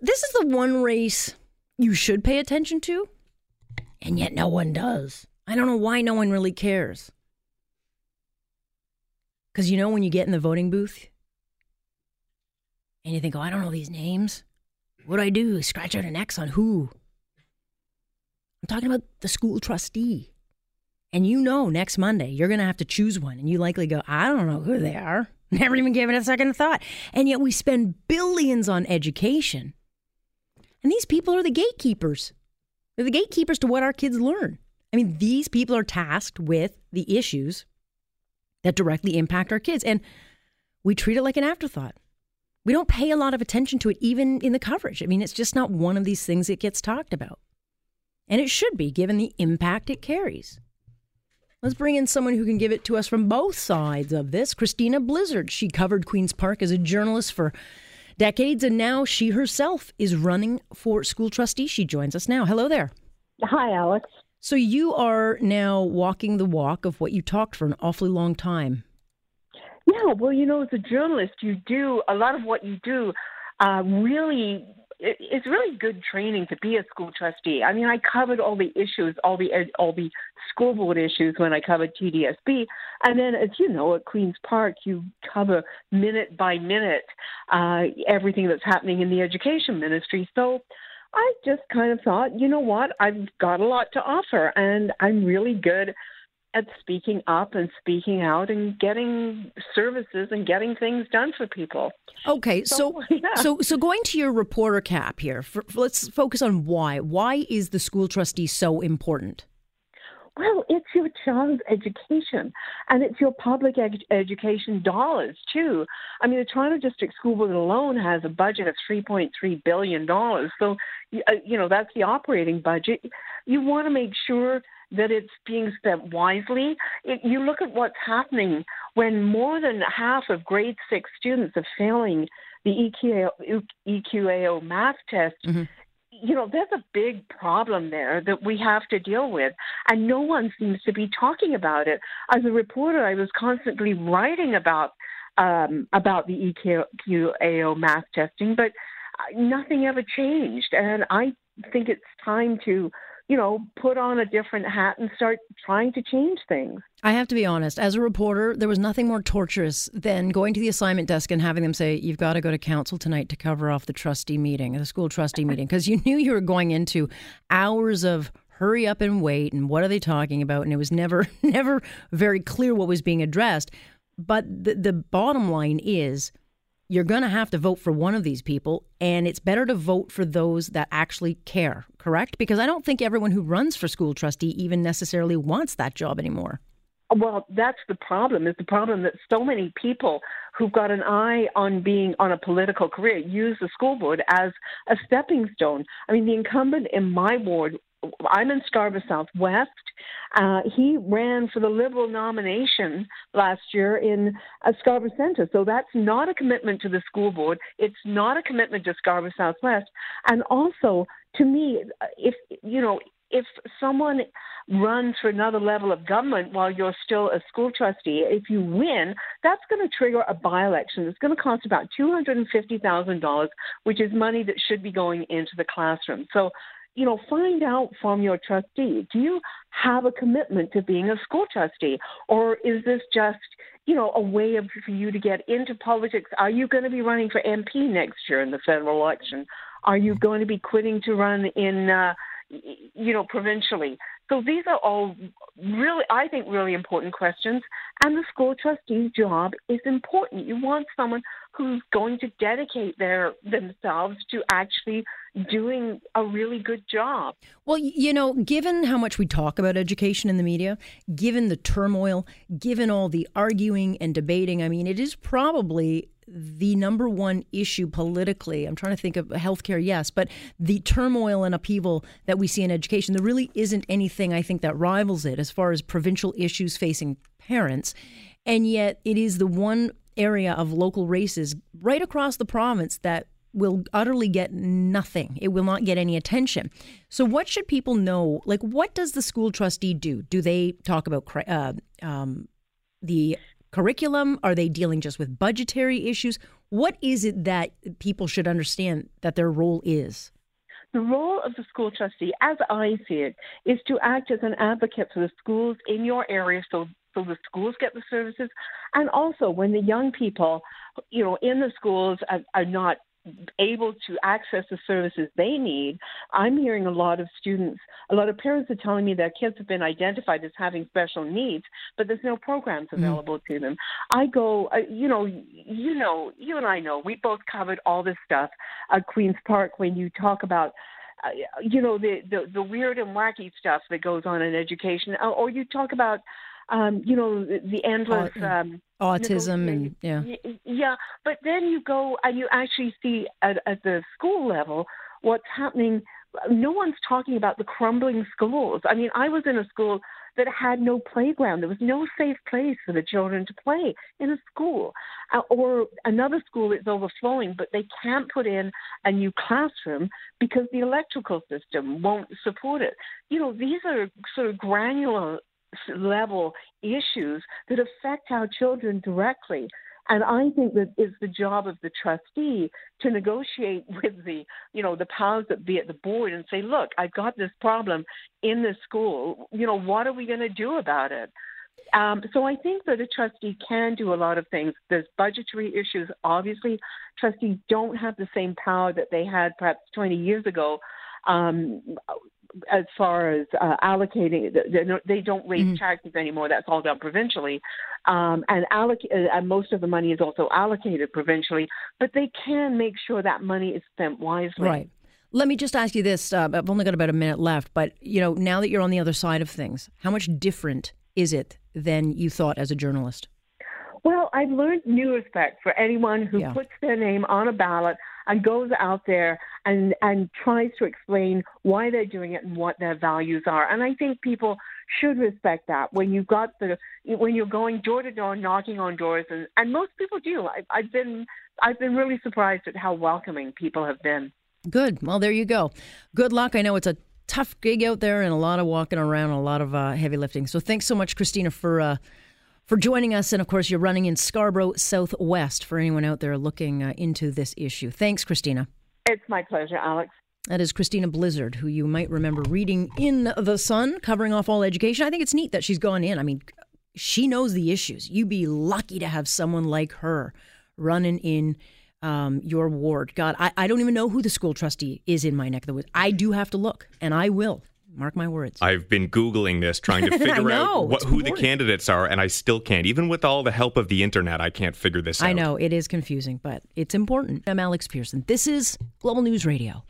This is the one race you should pay attention to, and yet no one does. I don't know why no one really cares. Because you know, when you get in the voting booth and you think, oh, I don't know these names, what do I do? Scratch out an X on who? I'm talking about the school trustee. And you know, next Monday, you're going to have to choose one. And you likely go, I don't know who they are. Never even gave it a second thought. And yet we spend billions on education. And these people are the gatekeepers. They're the gatekeepers to what our kids learn. I mean, these people are tasked with the issues that directly impact our kids. And we treat it like an afterthought. We don't pay a lot of attention to it, even in the coverage. I mean, it's just not one of these things that gets talked about. And it should be, given the impact it carries. Let's bring in someone who can give it to us from both sides of this. Christina Blizzard. She covered Queen's Park as a journalist for decades, and now she herself is running for school trustee. She joins us now. Hello there. Hi, Alex. So you are now walking the walk of what you talked for an awfully long time. Yeah, well, you know, as a journalist, you do a lot of what you do uh, really it's really good training to be a school trustee. I mean, I covered all the issues, all the all the school board issues when I covered TDSB, and then, as you know, at Queens Park, you cover minute by minute uh, everything that's happening in the education ministry. So. I just kind of thought, you know what, I've got a lot to offer, and I'm really good at speaking up and speaking out and getting services and getting things done for people. Okay, so so yeah. so, so, going to your reporter cap here, for, for, let's focus on why. Why is the school trustee so important? Well, it's your child's education and it's your public ed- education dollars too. I mean, the Toronto District School Board alone has a budget of $3.3 billion. So, uh, you know, that's the operating budget. You want to make sure that it's being spent wisely. It, you look at what's happening when more than half of grade six students are failing the EQAO, EQAO math test. Mm-hmm. You know, there's a big problem there that we have to deal with, and no one seems to be talking about it. As a reporter, I was constantly writing about um, about the EQAO math testing, but nothing ever changed. And I think it's time to you know, put on a different hat and start trying to change things. I have to be honest, as a reporter, there was nothing more torturous than going to the assignment desk and having them say, You've got to go to council tonight to cover off the trustee meeting, the school trustee meeting, because you knew you were going into hours of hurry up and wait and what are they talking about? And it was never, never very clear what was being addressed. But the, the bottom line is you're going to have to vote for one of these people, and it's better to vote for those that actually care, correct? Because I don't think everyone who runs for school trustee even necessarily wants that job anymore. Well, that's the problem. Is the problem that so many people who've got an eye on being on a political career use the school board as a stepping stone. I mean, the incumbent in my ward I'm in Scarborough Southwest. Uh, he ran for the Liberal nomination last year in uh, Scarborough Centre. So that's not a commitment to the school board. It's not a commitment to Scarborough Southwest. And also, to me, if you know, if someone runs for another level of government while you're still a school trustee, if you win, that's going to trigger a by election. It's going to cost about $250,000, which is money that should be going into the classroom. So you know, find out from your trustee, do you have a commitment to being a school trustee? Or is this just, you know, a way of, for you to get into politics? Are you going to be running for MP next year in the federal election? Are you going to be quitting to run in, uh, you know, provincially? So these are all really, I think, really important questions. And the school trustee's job is important. You want someone who's going to dedicate their themselves to actually doing a really good job. Well, you know, given how much we talk about education in the media, given the turmoil, given all the arguing and debating, I mean, it is probably the number one issue politically. I'm trying to think of healthcare, yes, but the turmoil and upheaval that we see in education, there really isn't anything I think that rivals it as far as provincial issues facing parents. And yet, it is the one area of local races right across the province that will utterly get nothing. It will not get any attention. So, what should people know? Like, what does the school trustee do? Do they talk about uh, um, the curriculum? Are they dealing just with budgetary issues? What is it that people should understand that their role is? The role of the school trustee, as I see it, is to act as an advocate for the schools in your area so so the schools get the services and also when the young people you know in the schools are, are not able to access the services they need. I'm hearing a lot of students, a lot of parents are telling me their kids have been identified as having special needs, but there's no programs mm. available mm. to them. I go, uh, you know, you know, you and I know, we both covered all this stuff at Queen's Park when you talk about uh, you know the, the the weird and wacky stuff that goes on in education, or you talk about um, you know, the, the endless um, autism and yeah, yeah. But then you go and you actually see at, at the school level what's happening. No one's talking about the crumbling schools. I mean, I was in a school that had no playground. There was no safe place for the children to play in a school. Uh, or another school that's overflowing, but they can't put in a new classroom because the electrical system won't support it. You know, these are sort of granular level issues that affect our children directly. And I think that it's the job of the trustee to negotiate with the, you know, the powers that be at the board and say, look, I've got this problem in the school. You know, what are we going to do about it? Um, so I think that a trustee can do a lot of things. There's budgetary issues. Obviously, trustees don't have the same power that they had perhaps 20 years ago. Um, as far as uh, allocating, they don't raise mm-hmm. taxes anymore. That's all done provincially, um, and, alloc- uh, and most of the money is also allocated provincially. But they can make sure that money is spent wisely. Right. Let me just ask you this. Uh, I've only got about a minute left, but you know, now that you're on the other side of things, how much different is it than you thought as a journalist? Well, I've learned new respect for anyone who yeah. puts their name on a ballot and goes out there and, and tries to explain why they're doing it and what their values are. And I think people should respect that when you've got the when you're going door to door knocking on doors and, and most people do. I, I've been I've been really surprised at how welcoming people have been. Good. Well, there you go. Good luck. I know it's a tough gig out there and a lot of walking around, a lot of uh, heavy lifting. So thanks so much, Christina, for uh, for joining us. And of course, you're running in Scarborough Southwest for anyone out there looking uh, into this issue. Thanks, Christina. It's my pleasure, Alex. That is Christina Blizzard, who you might remember reading in The Sun, covering off all education. I think it's neat that she's gone in. I mean, she knows the issues. You'd be lucky to have someone like her running in um, your ward. God, I, I don't even know who the school trustee is in my neck of the woods. I do have to look, and I will. Mark my words. I've been Googling this, trying to figure know, out what, who the candidates are, and I still can't. Even with all the help of the internet, I can't figure this out. I know, it is confusing, but it's important. I'm Alex Pearson. This is Global News Radio.